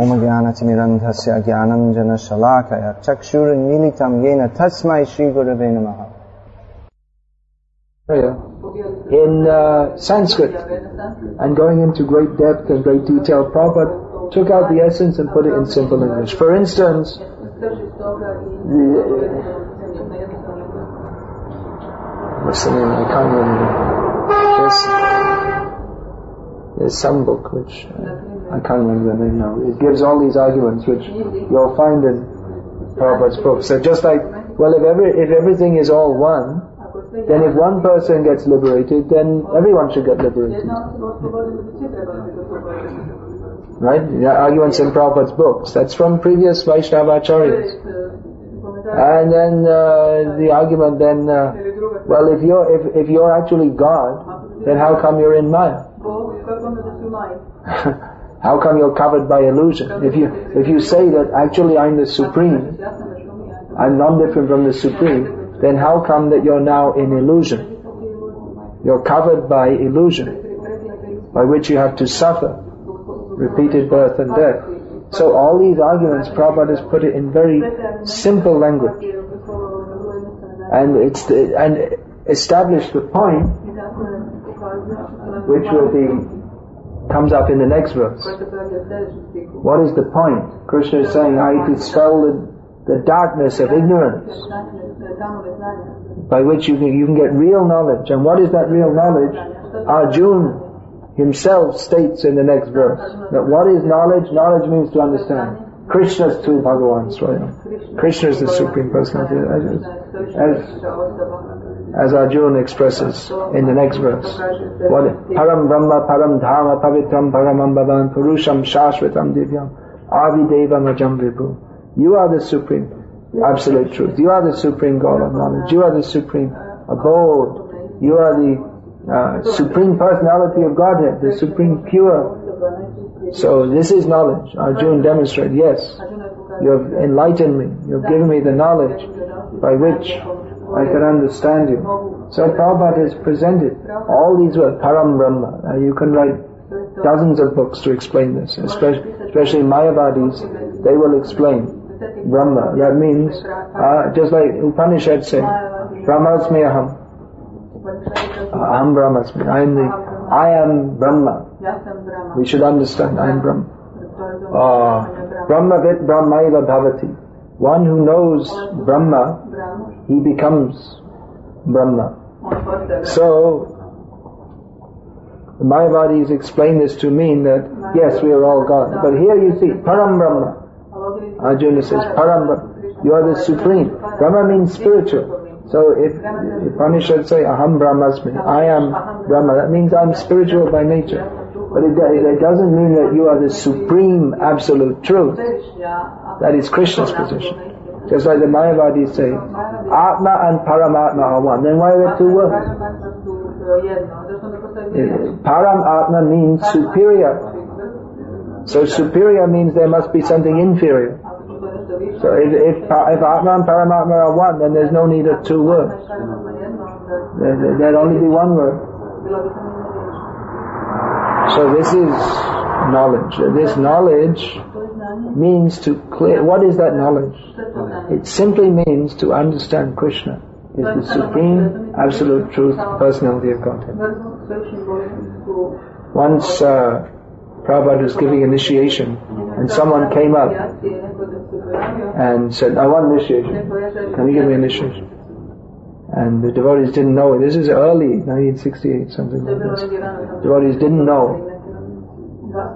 ओम ज्ञानतिमिरन्धस्य ज्ञानञ्जनशलाकया चक्षुरुन्मीलितं येन तस्मै श्रीगुरवे नमः in uh, Sanskrit and going into great depth and great detail. Prabhupada took out the essence and put it in simple English. For instance, the, what's the name? I can't remember. There's, there's some book which uh, I can't remember the name now. It gives all these arguments which you'll find in Prabhupada's book. So just like, well, if every if everything is all one, then if one person gets liberated, then everyone should get liberated. Right? The arguments in Prabhupada's books. That's from previous Vaishnavacharyas. And then uh, the argument then, uh, well, if you're if, if you're actually God, then how come you're in Maya? how come you're covered by illusion? If you if you say that actually I'm the supreme, I'm non-different from the supreme, then how come that you're now in illusion? You're covered by illusion, by which you have to suffer repeated birth and death. So all these arguments, Prabhupada has put it in very simple language, and it's the, and establish the point, which will be comes up in the next verse. What is the point? Krishna is saying, I dispel the, the darkness of ignorance by which you can, you can get real knowledge. And what is that real knowledge? Arjun himself states in the next verse that what is knowledge? Knowledge means to understand. Krishna's tu Bhagavan Swayam. Krishna is the Supreme Personality. As, as, as Arjun expresses in the next verse. What, Param Brahma, Param Dhama, Pavitram, Paramam Bhavan, Purusham, Shashvatam Divyam, Adidevam Ajam Vibhu. You are the Supreme absolute truth. You are the supreme God of knowledge. You are the supreme abode. You are the uh, supreme personality of Godhead, the supreme pure. So this is knowledge. Arjuna demonstrated, yes, you have enlightened me. You have given me the knowledge by which I can understand you. So Prabhupada has presented all these words, Param Brahma. Uh, you can write dozens of books to explain this, especially, especially Mayavadis, they will explain Brahma. That means, uh, just like Upanishad say, Brahmasmi aham. Aham Brahmasmi. I am the, I am Brahma. We should understand, I am Brahma. Uh, Brahma vid Brahmaiva bhavati. One who knows Brahma, he becomes Brahma. So, the Mayavadis explain this to mean that, yes, we are all God. But here you see, Param Brahma. Arjuna says, Param, Brahma. you are the supreme. Brahma means spiritual. So if Upanishad say, Aham Brahmasmi, I am Brahma, that means I'm spiritual by nature. But it, it doesn't mean that you are the supreme absolute truth. That is Krishna's position. Just like the Mayavadis say, Atma and Paramatma are one. Then why are there two words? Param Atma means superior. So superior means there must be something inferior. So if, if, if Atma and Paramatma are one, then there's no need of two words. There, there'd only be one word. So this is knowledge. This knowledge means to clear, what is that knowledge? It simply means to understand Krishna is the supreme, absolute truth, personality of Godhead. Once, uh, Prabhupada was giving initiation, and someone came up and said, I want initiation. Can you give me initiation? And the devotees didn't know. This is early, 1968, something like this. Devotees didn't know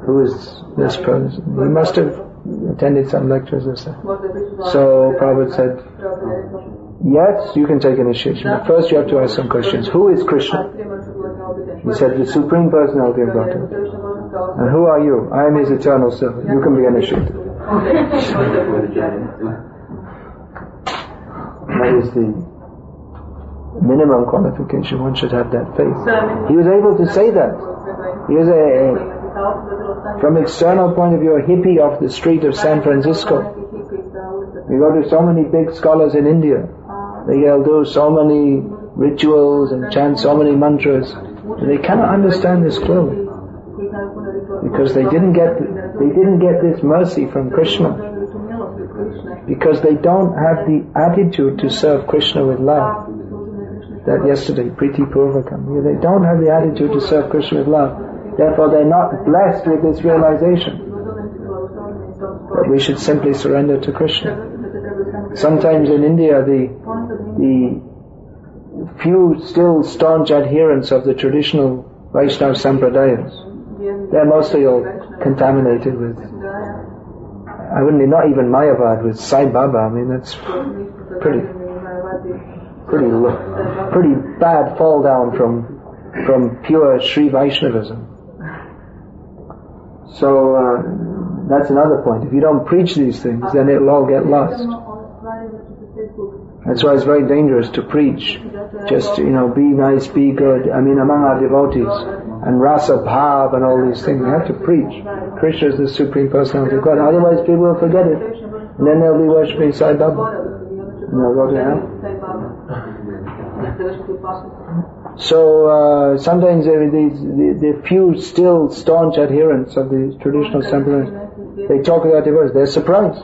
who is this person. He must have attended some lectures or so. So Prabhupada said, yes, you can take initiation, but first you have to ask some questions. Who is Krishna? He said, the Supreme Personality of Godhead. And who are you? I am his eternal servant. You can be initiated. that is the minimum qualification. One should have that faith. He was able to say that. He was a, a from external point of view, a hippie off the street of San Francisco. We go to so many big scholars in India. They'll do so many rituals and chant so many mantras. And they cannot understand this clearly because they didn't get they didn't get this mercy from Krishna because they don't have the attitude to serve Krishna with love. That yesterday, Priti Purvakam. They don't have the attitude to serve Krishna with love. Therefore, they're not blessed with this realization that we should simply surrender to Krishna. Sometimes in India, the the few still staunch adherents of the traditional Vaishnava Sampradayas, they're mostly all contaminated with, I wouldn't, not even Mayavad, with Sai Baba. I mean, that's pretty, pretty, pretty bad fall down from, from pure Sri Vaishnavism. So, uh, that's another point. If you don't preach these things, then it'll all get lost. That's why it's very dangerous to preach. Just, you know, be nice, be good. I mean, among our devotees. And rasa bhav and all these things. We have to preach. Krishna is the Supreme Personality of God. Otherwise people will forget it. And then they'll be worshipping Sai Baba. And they'll go to hell. So uh, sometimes there these the, the few still staunch adherents of the traditional sampradaya, they talk about devotees. They're surprised.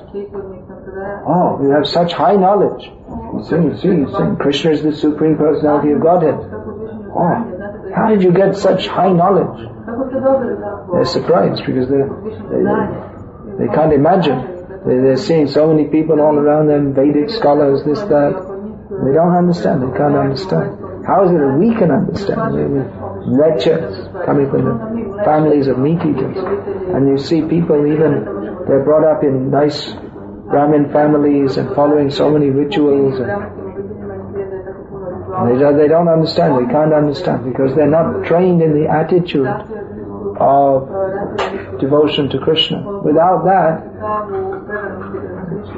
Oh, you have such high knowledge. You see, you see, you see. Krishna is the supreme personality of Godhead. Oh, how did you get such high knowledge? They're surprised because they they, they can't imagine. They, they're seeing so many people all around them, Vedic scholars, this, that. They don't understand. They can't understand. How is it that we can understand? We, we lectures coming from the families of meat eaters. And you see people even, they're brought up in nice Brahmin families and following so many rituals and they, they don't understand, they can't understand because they're not trained in the attitude of devotion to Krishna. Without that,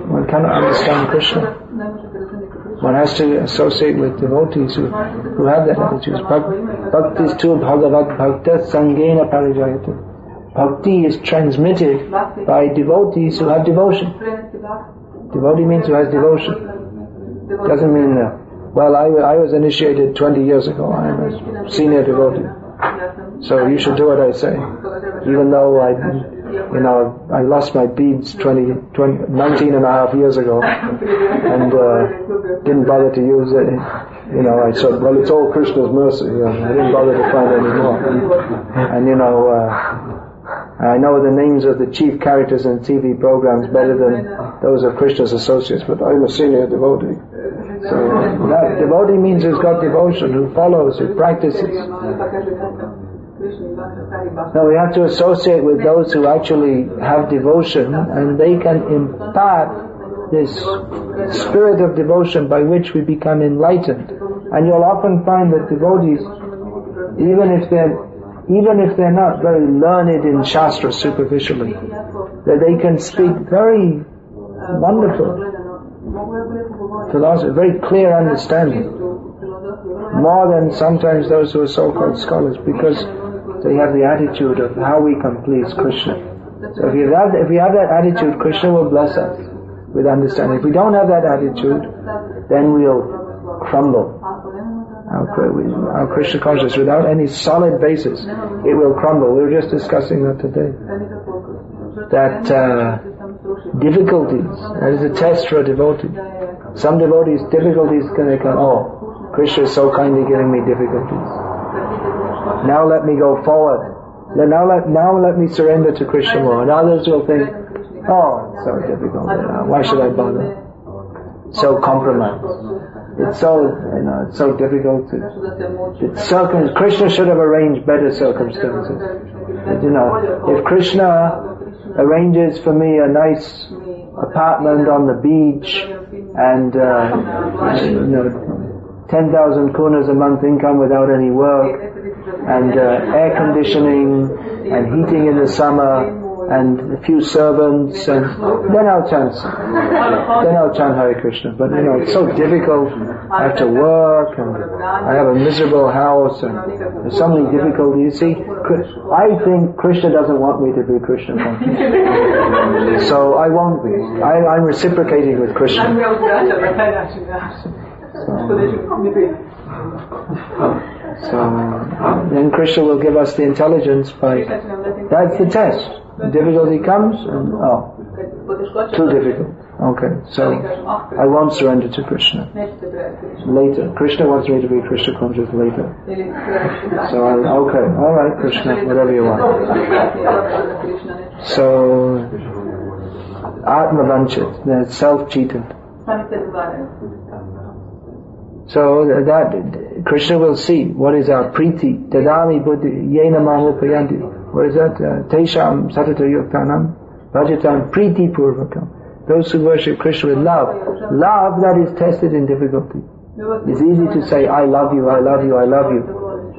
one cannot understand Krishna. One has to associate with devotees who, who have that attitude. Bhakti is bhagavat bhakta sangena. Bhakti is transmitted by devotees who have devotion. Devotee means who has devotion. Doesn't mean, uh, well, I, I was initiated 20 years ago. I am a senior devotee. So you should do what I say. Even though I, you know, I lost my beads 20, 20 19 and a half years ago and uh, didn't bother to use it. You know, I said, well, it's all Krishna's mercy. You know, I didn't bother to find any more. And, you know, uh, I know the names of the chief characters in TV programs better than those of Krishna's associates, but I'm a senior devotee. So that devotee means who's got devotion, who follows, who practices. Now we have to associate with those who actually have devotion and they can impart this spirit of devotion by which we become enlightened. And you'll often find that devotees, even if they're even if they're not very learned in Shastra superficially, that they can speak very wonderful philosophy, very clear understanding, more than sometimes those who are so-called scholars, because they have the attitude of how we can please Krishna. So if you have, if we have that attitude, Krishna will bless us with understanding. If we don't have that attitude, then we'll crumble our, Krishna consciousness without any solid basis, it will crumble. We were just discussing that today. That uh, difficulties, that is a test for a devotee. Some devotees, difficulties can come, oh, Krishna is so kindly giving me difficulties. Now let me go forward. Now let, now let me surrender to Krishna more. And others will think, oh, it's so difficult. Why should I bother? So compromised. It's so, you know, it's so difficult to, it's circum, Krishna should have arranged better circumstances. But, you know, if Krishna arranges for me a nice apartment on the beach and, uh, you know, 10,000 kunas a month income without any work and uh, air conditioning and heating in the summer and a few servants, and then I'll chant, then I'll chant Hare Krishna. But you know, it's so difficult. I have to work, and I have a miserable house, and there's so many difficulties. You see, I think Krishna doesn't want me to be Krishna conscious, so I won't be. I, I'm reciprocating with Krishna. So, so then Krishna will give us the intelligence by, that's the test. difficulty comes, and oh, too difficult. Okay, so I won't surrender to Krishna. Later. Krishna wants me to be Krishna conscious later. So I'll, okay, alright Krishna, whatever you want. So, Atma Vanchit, they're self-cheated. So that, Krishna will see what is our priti, dadami buddhi, yena mamupayanti. What is that? Uh, Tesham satata yuktanam, bhajatam priti purvakam. Those who worship Krishna with love. Love that is tested in difficulty. It's easy to say, I love you, I love you, I love you.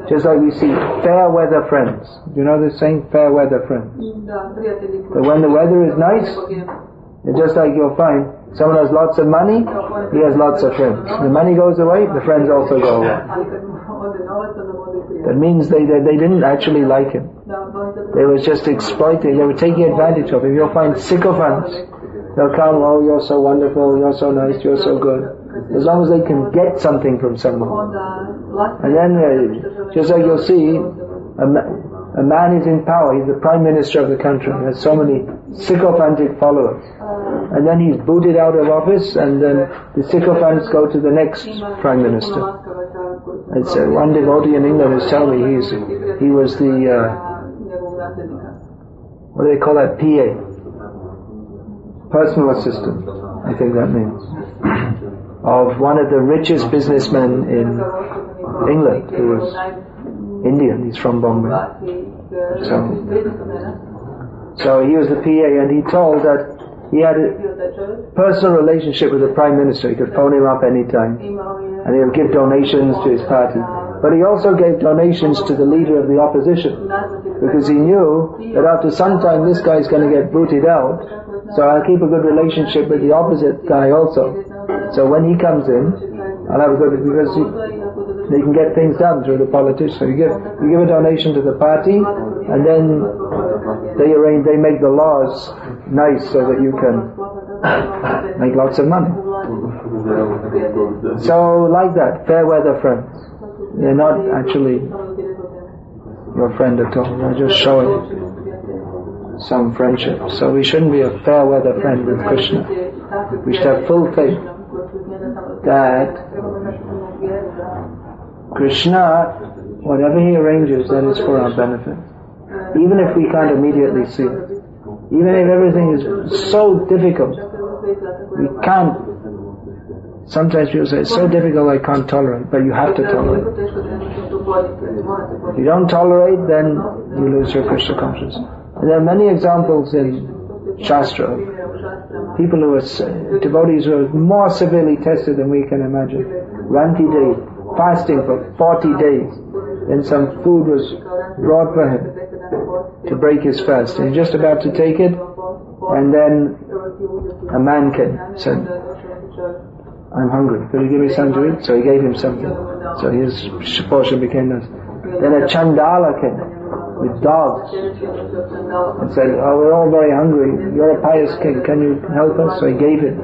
Just like we see fair weather friends. Do you know the saying, fair weather friends? But when the weather is nice, just like you'll find someone has lots of money, he has lots of friends. The money goes away, the friends also go away. That means they, they, they didn't actually like him. They were just exploiting, they were taking advantage of him. You'll find sycophants They'll come, oh, you're so wonderful, you're so nice, you're so good. As long as they can get something from someone. And then, uh, just like you'll see, a, ma- a man is in power, he's the prime minister of the country, he has so many sycophantic followers. And then he's booted out of office, and then the sycophants go to the next prime minister. It's, uh, one devotee in England is telling me he's, he was the, uh, what do they call that, PA? personal assistant, I think that means, of one of the richest businessmen in England, who was Indian, he's from Bombay. So, so he was the PA and he told that he had a personal relationship with the Prime Minister. He could phone him up anytime and he would give donations to his party. But he also gave donations to the leader of the opposition because he knew that after some time this guy is going to get booted out so I'll keep a good relationship with the opposite guy also. So when he comes in, I'll have a good, because he, they can get things done through the politicians. So you give, you give a donation to the party, and then they arrange, they make the laws nice so that you can make lots of money. So like that, fair weather friends. They're not actually your friend at all. They're just showing some friendship. So we shouldn't be a fair weather friend with Krishna. We should have full faith that Krishna, whatever he arranges, that is for our benefit. Even if we can't immediately see it. Even if everything is so difficult, we can't Sometimes people say, it's so difficult I can't tolerate, but you have to tolerate. If you don't tolerate, then you lose your Krishna consciousness. There are many examples in Shastra people who are devotees who are more severely tested than we can imagine. Rantidev, fasting for 40 days. Then some food was brought for him to break his fast. And he's just about to take it, and then a man came, said, I'm hungry. Could you give me something to eat? So he gave him something. So his portion became this. Then a Chandala came with dogs and said, oh, we're all very hungry. You're a pious king. Can you help us? So he gave him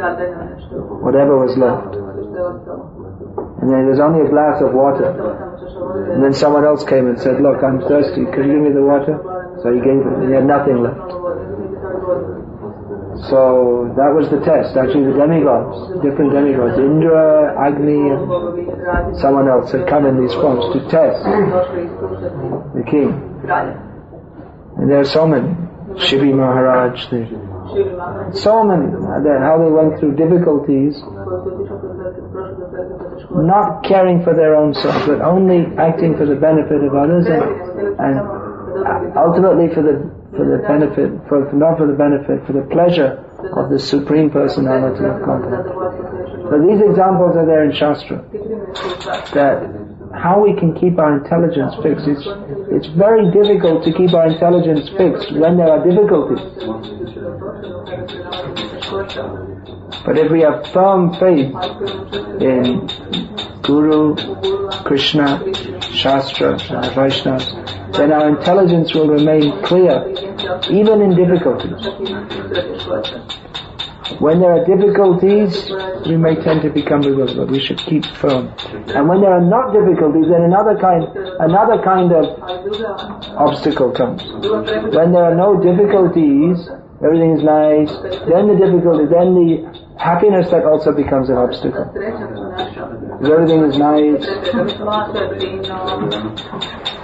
Whatever was left. And then there's only a glass of water. And then someone else came and said, look, I'm thirsty. Could you give me the water? So he gave it. And he had nothing left. So that was the test. Actually, the demigods, different demigods, Indra, Agni, and someone else had come in these forms to test the king. And there are so many. Shivi Maharaj, the, so many, how they went through difficulties, not caring for their own self, but only acting for the benefit of others and, and ultimately for the for the benefit, for, not for the benefit, for the pleasure of the Supreme Personality of Godhead. So these examples are there in Shastra. That how we can keep our intelligence fixed. It's, it's very difficult to keep our intelligence fixed when there are difficulties. But if we have firm faith in Guru, Krishna, Shastra, and Vaishnava, then our intelligence will remain clear, even in difficulties. When there are difficulties, we may tend to become bewildered, but we should keep firm. And when there are not difficulties, then another kind, another kind of obstacle comes. When there are no difficulties, everything is nice, then the difficulty, then the happiness that also becomes an obstacle. Everything is nice.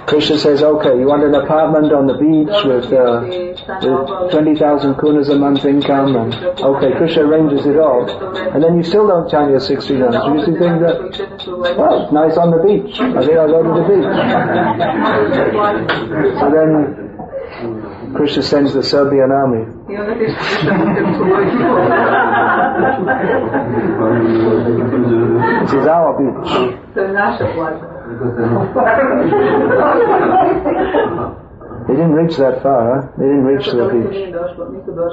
Krishna says, okay, you want an apartment on the beach with, uh, with 20,000 kunas a month income, and okay, Krishna arranges it all, and then you still don't chant your 60 rounds. You just think that, well, nice on the beach. I think I'll go to the beach. So then, Krishna sends the Serbian army. This is our beach. They didn't reach that far, huh? They didn't reach the beach.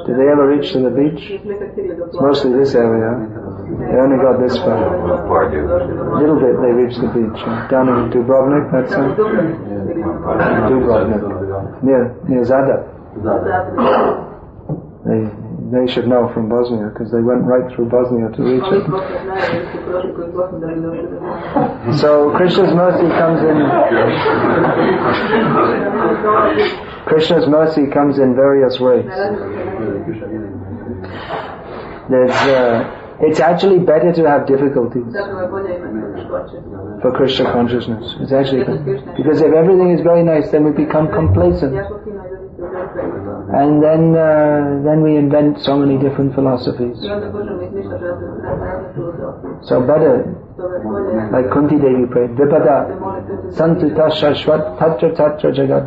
Did they ever reach to the beach? It's mostly this area. They only got this far. A little bit they reached the beach. Down in Dubrovnik, that's it. Dubrovnik. Near, near Zadar. They, they should know from Bosnia because they went right through Bosnia to reach it. So Krishna's mercy comes in. Krishna's mercy comes in various ways. There's, uh, it's actually better to have difficulties for Krishna consciousness. It's actually because if everything is very nice, then we become complacent, and then uh, then we invent so many different philosophies. So better, like Kunti Devi prayed, Vipada Santuta Shashvat Tatra Tatra Jagat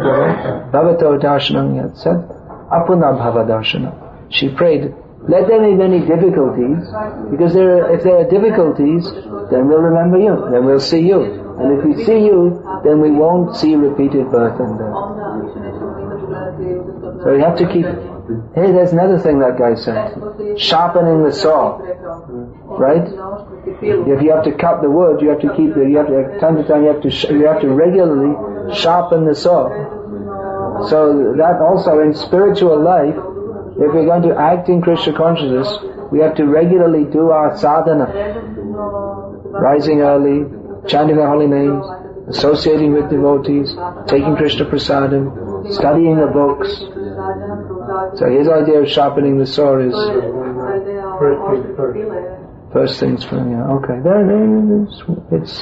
Bhavato Darshanam Yat Sat Apuna Bhava Darshana. She prayed, let there be many difficulties, because there are, if there are difficulties, then we'll remember you, then we'll see you. And if we see you, then we won't see repeated birth and death. So you have to keep, hey, there's another thing that guy said. Sharpening the saw. Right? If you have to cut the wood, you have to keep the, you have to, time to time you have to, you have to regularly sharpen the saw. So that also in spiritual life, if we're going to act in Krishna consciousness, we have to regularly do our sadhana. Rising early, chanting the holy names, associating with devotees, taking Krishna prasadam, studying the books. So his idea of sharpening the saw is first things first. Yeah, okay. There, there, it's, it's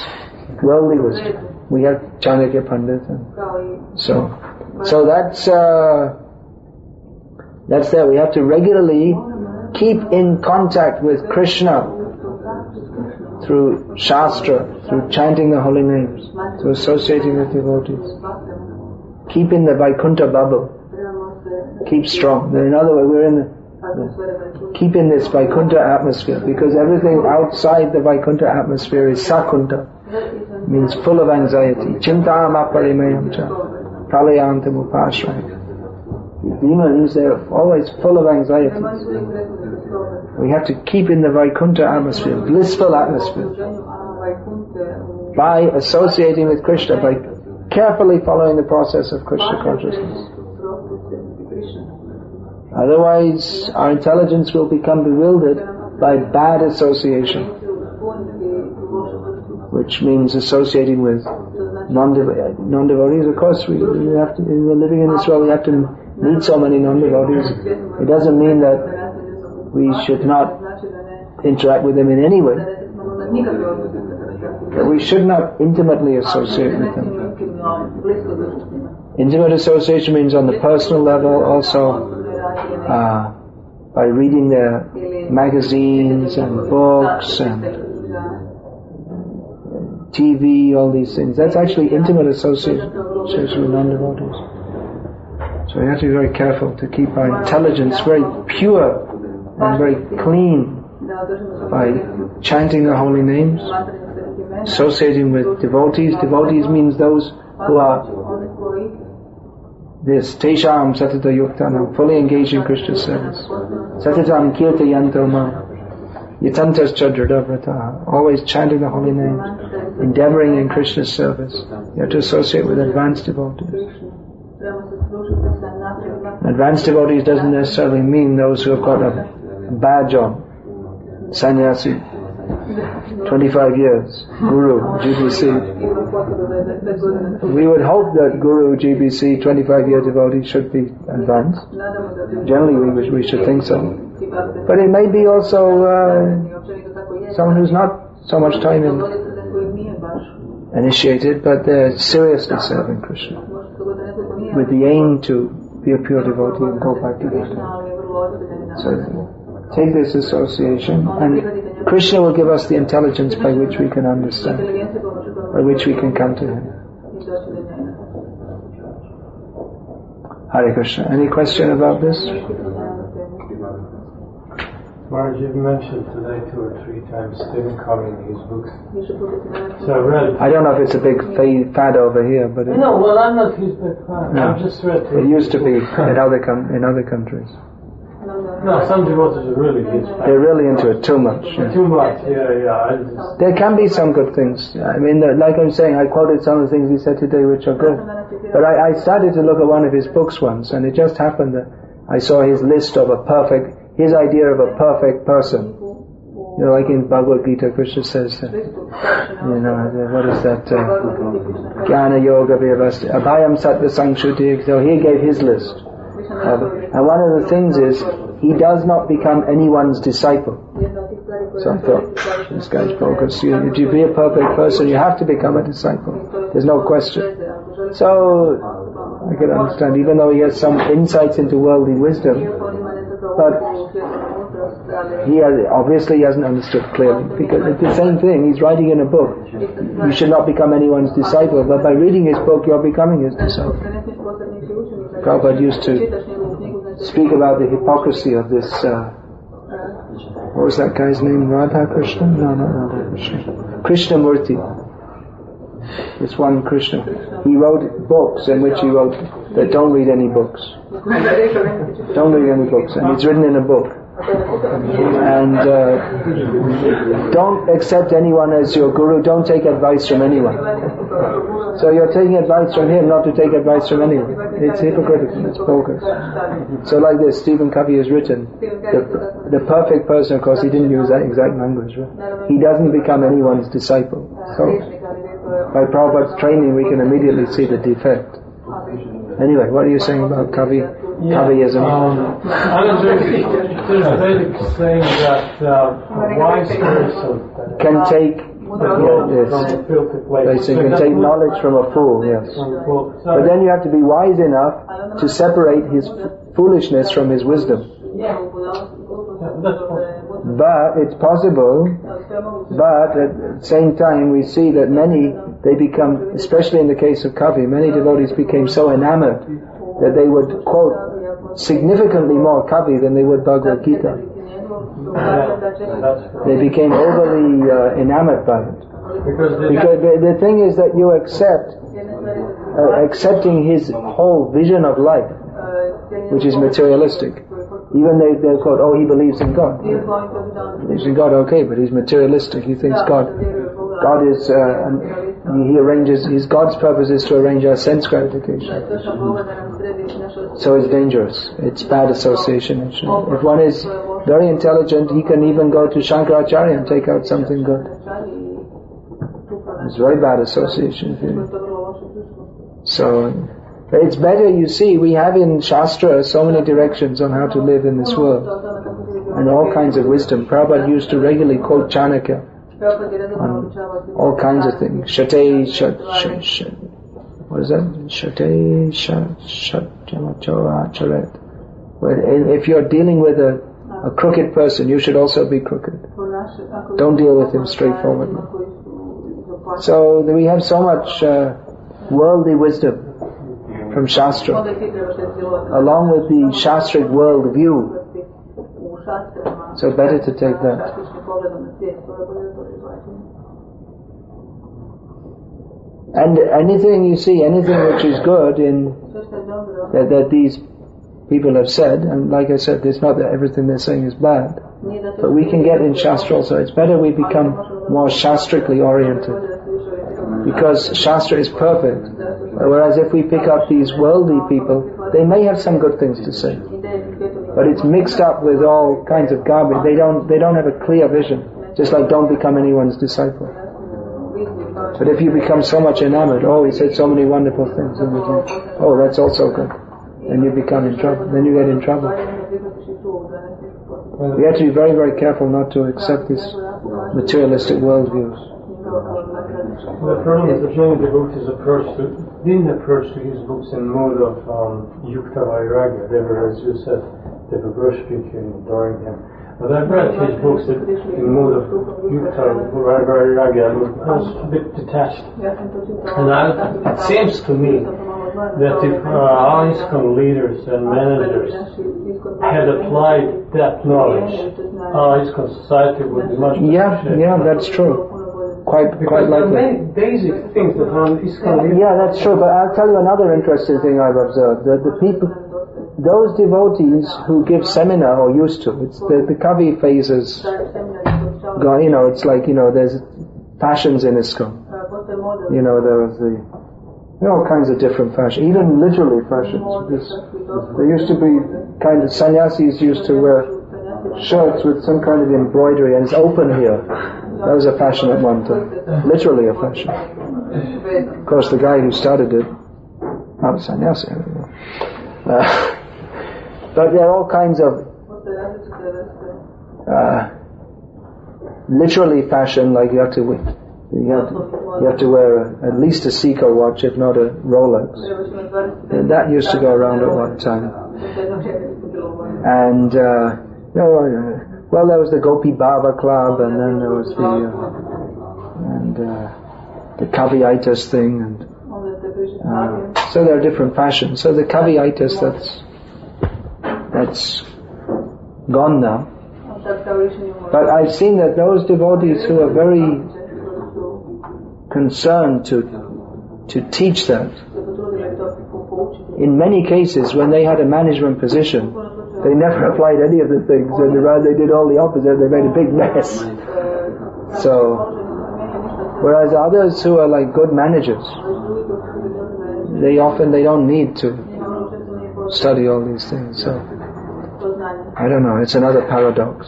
worldly wisdom. We have Chanakya Pandit, and so so that's uh, that's there. We have to regularly keep in contact with Krishna through Shastra, through chanting the holy names, through associating with devotees. Keep in the Vaikuntha bubble. Keep strong. In other words, we're in the, keep in this Vaikuntha atmosphere because everything outside the Vaikuntha atmosphere is Sakunta, means full of anxiety. Chintam aparimayam cha, pralayantam upashraya. Demons, they're always full of anxiety. We have to keep in the Vaikuntha atmosphere, blissful atmosphere, by associating with Krishna, by carefully following the process of Krishna consciousness. Otherwise, our intelligence will become bewildered by bad association, which means associating with non-dev- non-devotees. Of course, we, we have to, we're living in this world, we have to meet so many non-devotees. It doesn't mean that we should not interact with them in any way. But we should not intimately associate with them. Intimate association means on the personal level, also uh, by reading their magazines and books and TV, all these things. That's actually intimate association with non-devotees. So we have to be very careful to keep our intelligence very pure and very clean by chanting the holy names, associating with devotees. Devotees means those who are this Tesham Satata Yuktanam, fully engaged in Krishna service. Satatam Kirta Yantoma. Yatantas Chadradavrata, always chanting the holy names, endeavoring in Krishna's service. You have to associate with advanced devotees. Advanced devotees doesn't necessarily mean those who have got a badge on. Sannyasi. 25 years. Guru, GBC. We would hope that Guru, GBC, 25 year devotee should be advanced. Generally we, we should think so. But it may be also uh, someone who's not so much time in, initiated, but they're seriously serving Krishna with the aim to be a pure devotee and go back to Krishna. So take this association and Krishna will give us the intelligence by which we can understand, by which we can come to Him. Hare Krishna. Any question about this? Maharaj, you've mentioned today two or three times Stephen Covey his books. So I read. I don't know if it's a big fa- fad over here, but it, No, well, I'm not his big fan. No. I've just read. it used to be in other com- in other countries. No, some devotees are really his fan. They're really into it too much. yeah. Too much, yeah, yeah. Just, There can be some good things. I mean, like I'm saying, I quoted some of the things he said today which are good. But I, I started to look at one of his books once, and it just happened that I saw his list of a perfect, his idea of a perfect person. You know, like in Bhagavad Gita, Krishna says, uh, you know, the- what is that? Uh, Jnana Yoga Vyavasti, Abhayam Sattva Sangshuti. So he gave his list. Uh, and one of the things is, he does not become anyone's disciple. So I thought, this guy's focused. You, if you be a perfect person, you have to become a disciple. There's no question. So, I can understand, even though he has some insights into worldly wisdom, but he has, obviously he hasn't understood clearly. Because it's the same thing, he's writing in a book. You should not become anyone's disciple, but by reading his book, you're becoming his disciple. Prabhupada used to speak about the hypocrisy of this, uh, what was that guy's name? Radha Krishna? No, not Radha Krishna. Krishnamurti. This one Krishna. He wrote books in which he wrote that don't read any books. Don't read any books. And it's written in a book. And uh, don't accept anyone as your guru. Don't take advice from anyone. So you're taking advice from him, not to take advice from anyone. It's hypocritical. It's bogus. So like this, Stephen Covey has written, the, the perfect person, of course, he didn't use that exact language. Right? He doesn't become anyone's disciple. So by Prabhupada's training, we can immediately see the defect. Anyway, what are you saying about Covey? Coveyism? um, I was reading, there's a Vedic saying that uh, a wise person Can take, yeah, yes. a filthy place. They say can take knowledge from a fool, yes. From a book. So, But then you have to be wise enough to separate his foolishness from his wisdom. But it's possible, but at the same time we see that many, they become, especially in the case of Covey, many devotees became so enamored that they would quote significantly more Covey than they would Bhagavad Gita. Yeah, that's right. They became overly uh, enamored by it. Because the, Because the, the thing is that you accept, uh, accepting his whole vision of life, which is materialistic. Even they, they quote, oh, he believes in God. Believes in God, okay, but he's materialistic. He thinks God, God is, uh, and he arranges, his God's purpose is to arrange our sense gratification. So it's dangerous. It's bad association. If one is very intelligent, he can even go to Shankaracharya and take out something good. It's very bad association. So it's better, you see, we have in Shastra so many directions on how to live in this world and all kinds of wisdom. Prabhupada used to regularly quote Chanakya on all kinds of things. Shate, shat, shat, shat. What is that? Shate, shat, shat, charet. If you're dealing with a, a crooked person, you should also be crooked. Don't deal with him straightforwardly. So we have so much uh, worldly wisdom from Shastra, along with the Shastric world view. So better to take that. And anything you see, anything which is good in that, that these people have said, and like I said, it's not that everything they're saying is bad, but we can get in Shastra also. It's better we become more Shastrically oriented because Shastra is perfect. Whereas if we pick up these worldly people, they may have some good things to say, but it's mixed up with all kinds of garbage. They don't, they don't have a clear vision. Just like don't become anyone's disciple. But if you become so much enamored, oh, he said so many wonderful things, and you think, oh, that's also good. Then you become in trouble. Then you get in trouble. We have to be very, very careful not to accept these materialistic worldviews. The problem is that many devotees approach to, didn't approach to his books in mode of um, yukta vairagya. They were, as you said, they were worshipping him, adoring him. But I've read his books that in mode of yukta vairagya. I was a bit detached. And I, it seems to me that if uh, all ISKCON leaders and managers had applied that knowledge, our ISKCON society would be much better Yeah, yeah, that's true. Quite, Because quite likely. many basic things that are ISKCON leaders. Yeah, that's true. But I'll tell you another interesting thing I've observed. That the people, those devotees who give seminar or used to, it's the, the Covey phases. Go, you know, it's like, you know, there's fashions in ISKCON. You know, there was the, there are all kinds of different fashions, even literally fashions. This, there used to be kind of, sannyasis used to wear shirts with some kind of embroidery and it's open here. That was a fashion at one time. Literally a fashion. Of course, the guy who started it, not a sannyasi. Uh, but there are all kinds of uh, literally fashion, like you have to you have to, you have to wear a, at least a Seiko watch, if not a Rolex. And that used to go around at one time. And uh, you know, uh, well, there was the Gopi Bhava Club, and then there was the uh, and uh, the Coveyitis thing, and uh, so there are different fashions. So the Coveyitis, that's that's gone now. But I've seen that those devotees who are very concerned to to teach that, in many cases, when they had a management position, they never applied any of the things, and rather they did all the opposite. They made a big mess. So, whereas others who are like good managers, they often they don't need to study all these things. So, I don't know. It's another paradox.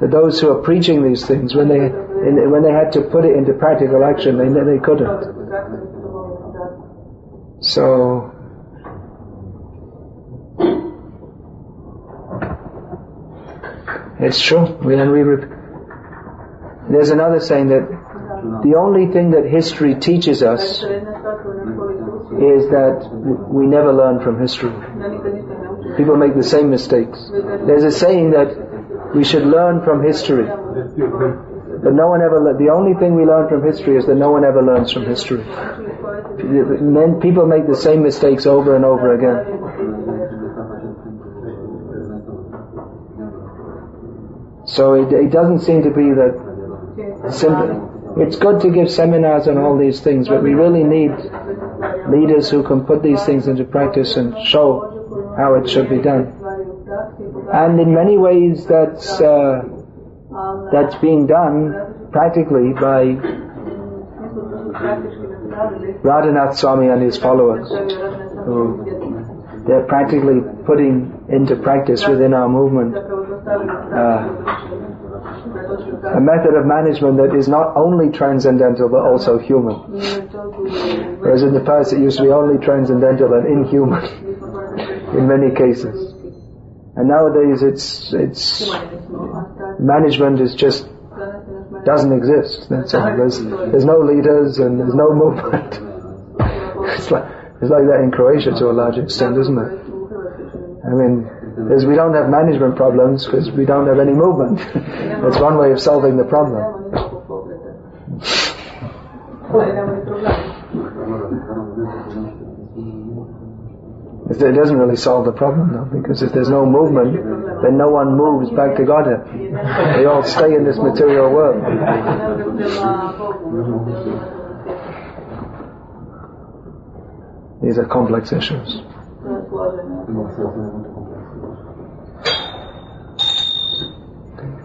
The, those who are preaching these things, when they when they had to put it into practical action, they they couldn't. So. It's true. We. Rep- There's another saying that the only thing that history teaches us is that we never learn from history. People make the same mistakes. There's a saying that we should learn from history, but no one ever. Le- the only thing we learn from history is that no one ever learns from history. People make the same mistakes over and over again. So it, it doesn't seem to be that simple. It's good to give seminars on all these things, but we really need leaders who can put these things into practice and show how it should be done. And in many ways, that's uh, that's being done practically by Radhanath Swami and his followers, who they're practically putting into practice within our movement uh, a method of management that is not only transcendental but also human. Whereas in the past it used to be only transcendental and inhuman in many cases. And nowadays it's it's management is just doesn't exist. That's all. There's there's no leaders and there's no movement. it's like it's like that in Croatia to a large extent, isn't it? I mean, is we don't have management problems because we don't have any movement. That's one way of solving the problem. It doesn't really solve the problem though, because if there's no movement, then no one moves back to Godhead. They all stay in this material world. These are complex issues.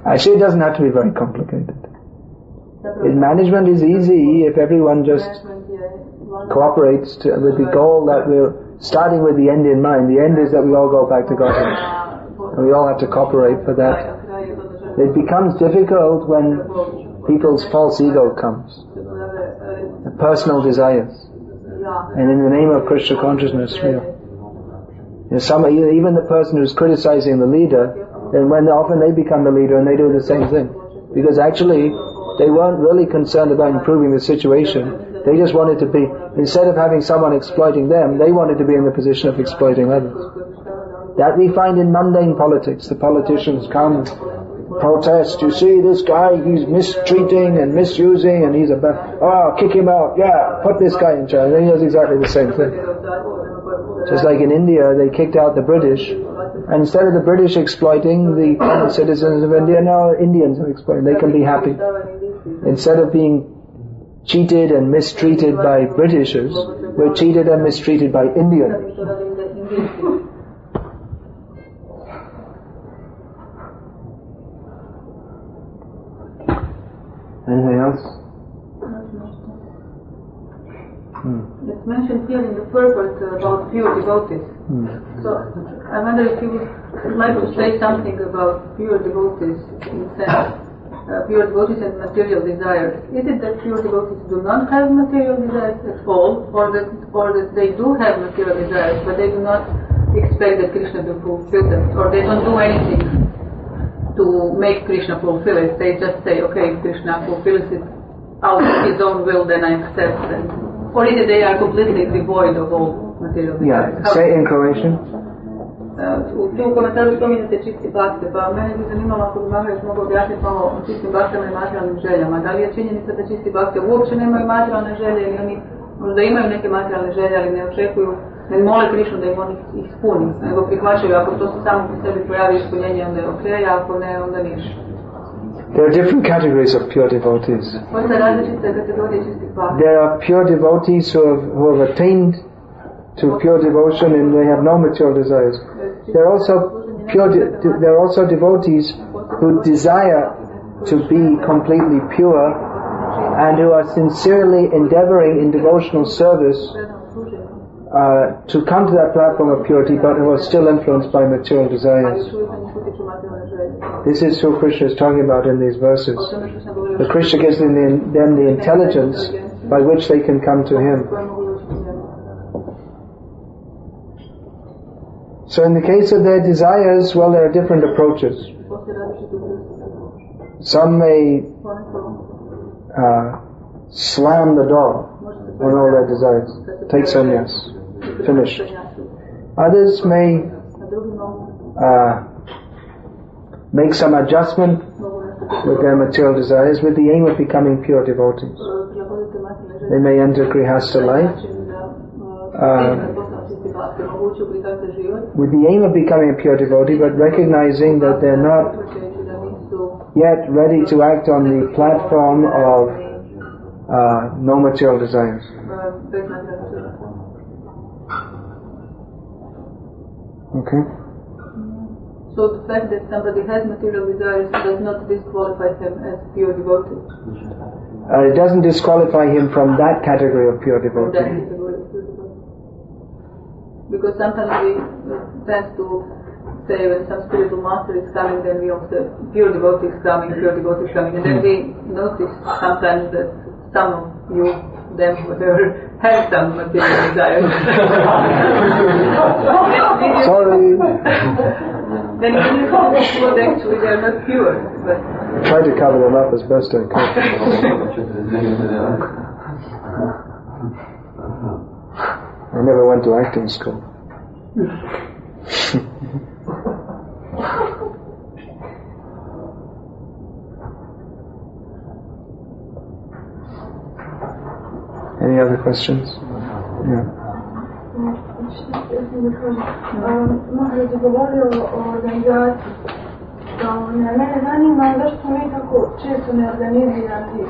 Uh, Actually, it doesn't have to be very complicated. In management is easy if everyone just cooperates to, with the goal that we're starting with the end in mind. The end is that we all go back to Godhead. And we all have to cooperate for that. It becomes difficult when people's false ego comes. Personal desires. And in the name of Krishna consciousness, you know, some, even the person who's criticizing the leader, then when often they become the leader and they do the same thing. Because actually, they weren't really concerned about improving the situation. They just wanted to be, instead of having someone exploiting them, they wanted to be in the position of exploiting others. That we find in mundane politics. The politicians come, protest, you see this guy, he's mistreating and misusing and he's a bad, oh, kick him out, yeah, put this guy in charge. And he does exactly the same thing. Just like in India, they kicked out the British, and instead of the British exploiting the common citizens of India, now Indians are exploiting. They can be happy. Instead of being cheated and mistreated by Britishers, we're cheated and mistreated by Indians. Anything else? It's mentioned here in the purport about pure devotees. Hmm. So I wonder if you would like to say something about pure devotees in sense, uh, pure devotees and material desires. Is it that pure devotees do not have material desires at all, or that, or that they do have material desires, but they do not expect that Krishna to fulfill them, or they don't do anything to make Krishna fulfill it. They just say, okay, if Krishna fulfills it out of his own will, then I accept it. Is it they are completely devoid of all material desires? Yeah, say in Croatian. Uh, u tom komentaru spominjate čisti bakte, pa mene bi zanimalo ako bi Maharaj mogao objasniti malo o čistim baktama i materijalnim željama. Da li je činjenica da čisti bakte uopće nemaju materijalne želje ili oni možda imaju neke materijalne želje, ali ne očekuju, ne mole Krišnu da im on ih ispuni, nego prihvaćaju ako to se samo po sebi pojavi ispunjenje, onda je ok, a ako ne, onda ništa. There are different categories of pure devotees. Postoje različite kategorije čistih bakta. There are pure devotees who have, who have attained to pure devotion and they have no material desires. There are also pure. De- there are also devotees who desire to be completely pure and who are sincerely endeavoring in devotional service uh, to come to that platform of purity, but who are still influenced by material desires. This is who Krishna is talking about in these verses. That Krishna gives them the, them the intelligence by which they can come to Him. So in the case of their desires, well, there are different approaches. Some may uh, slam the door on all their desires, take sannyas, finish. Others may uh, make some adjustment with their material desires with the aim of becoming pure devotees. They may enter grihasta life uh, with the aim of becoming a pure devotee, but recognizing that they're not yet ready to act on the platform of uh, no material desires. Okay. So the fact that somebody has material desires does not disqualify him as pure devotee. Uh, it doesn't disqualify him from that category of pure devotee. category of pure devotee. Because sometimes we tend to say when some spiritual master is coming, then we also pure devotee is coming, pure devotee is coming, and then we notice sometimes that some of you, them, whatever, have some material desires. Sorry. then you know what actually they are not but tried to cover them up as best I could. I never went to acting school. Any other questions? Yeah. Mahrad je govorio o organizaciji. Da, ne, mene zanima zašto smo mi tako često neorganizirani.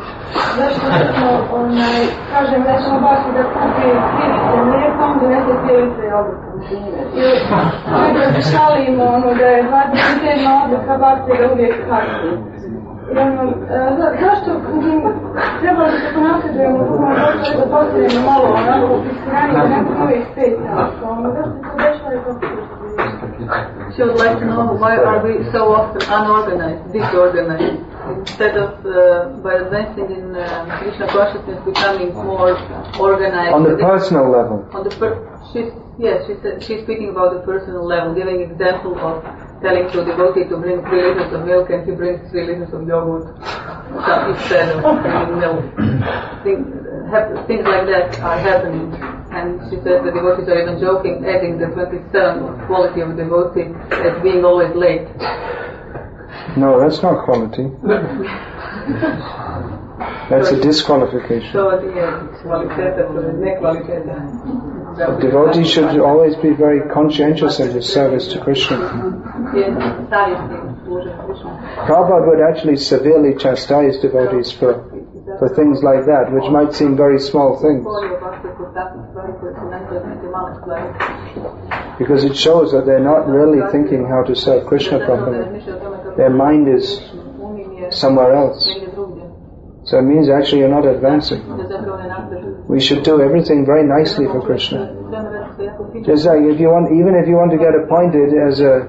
Zašto smo, onaj, kažem, nećemo baš da kupi pilice mlijekom, donese pilice jogurta, na primjer. Ili nego se šalimo, ono, da je 27. odluka bakte da uvijek kasni. Jedno, za, zašto mislim, trebalo bi se ponasljedujemo duhom došli da postavimo malo onako pisiranje da neko novih peta. Zašto to dešava i She would like to know why are we so often unorganized, disorganized, instead of uh, by advancing in uh, Krishna consciousness becoming more organized. On the personal level. On the per- she's yes, she's she's speaking about the personal level, giving example of telling to a devotee to bring three liters of milk and he brings three liters of yogurt so- instead of milk. Things, things like that are happening. And she says the devotees are even joking, adding the 27 quality of devotee as being always late. No, that's not quality. That's a disqualification. So the kvaliteta, to the ne kvaliteta. A devotee should always be very conscientious of his service to Krishna. Prabhupada would actually severely chastise devotees for, for things like that, which might seem very small things, Govorio baš kod takvih stvari koje su nekad neke male stvari. because it shows that they're not really thinking how to serve Krishna properly. razmišlja o tome kako Their mind is somewhere else. So it means actually you're not advancing. We should do everything very nicely for Krishna. Just like if you want, even if you want to get appointed as a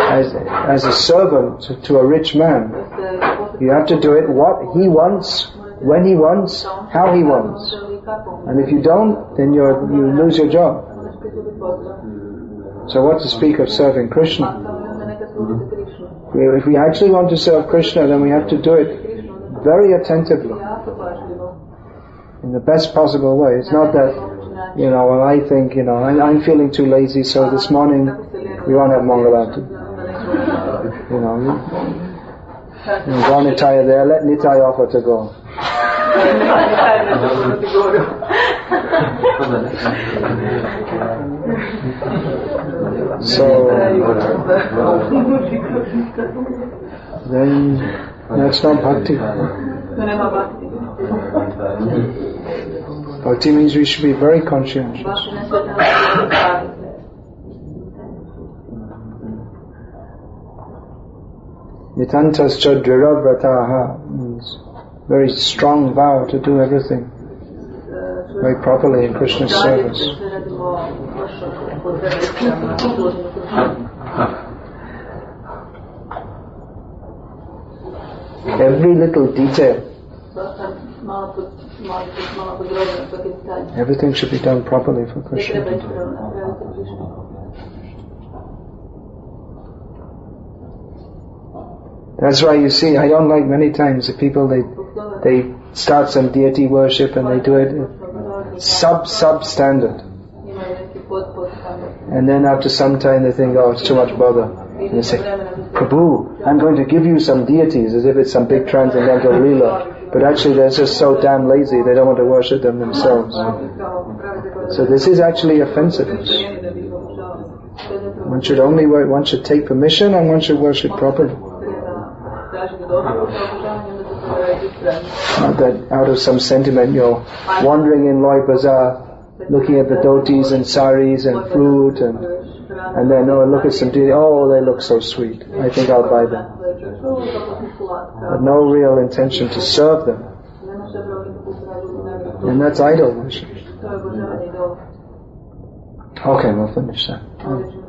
as as a servant to, a rich man, you have to do it what he wants, when he wants, how he wants. And if you don't, then you you lose your job. So what to speak of serving Krishna? If we actually want to serve Krishna, then we have to do it very attentively, in the best possible way. It's not that, you know, when I think, you know, I, I'm feeling too lazy, so this morning we won't have Mangalarti. You know, you, you go Nitai there, let Nitai offer to go. So uh, then that's not bhakti. Bhakti. Means we should be very conscientious. Nitantascha dridhavrataha means very strong vow to do everything very properly in Krishna's service. Every little detail, everything should be done properly for Krishna. That's why you see, I don't like many times the people they they start some deity worship and they do it sub pod standard. and then after some time they think, oh, it's too much bother. And they say, Prabhu, I'm going to give you some deities as if it's some big transcendental lila. But actually they're just so damn lazy they don't want to worship them themselves. So this is actually offensive. One should only one should take permission and one should worship properly. Not that out of some sentiment you're wandering in Loi Bazaar, looking at the dhotis and saris and fruit and and then oh look at some deity, oh they look so sweet. I think I'll buy them. But no real intention to serve them. And that's idol worship. Okay, we'll finish that.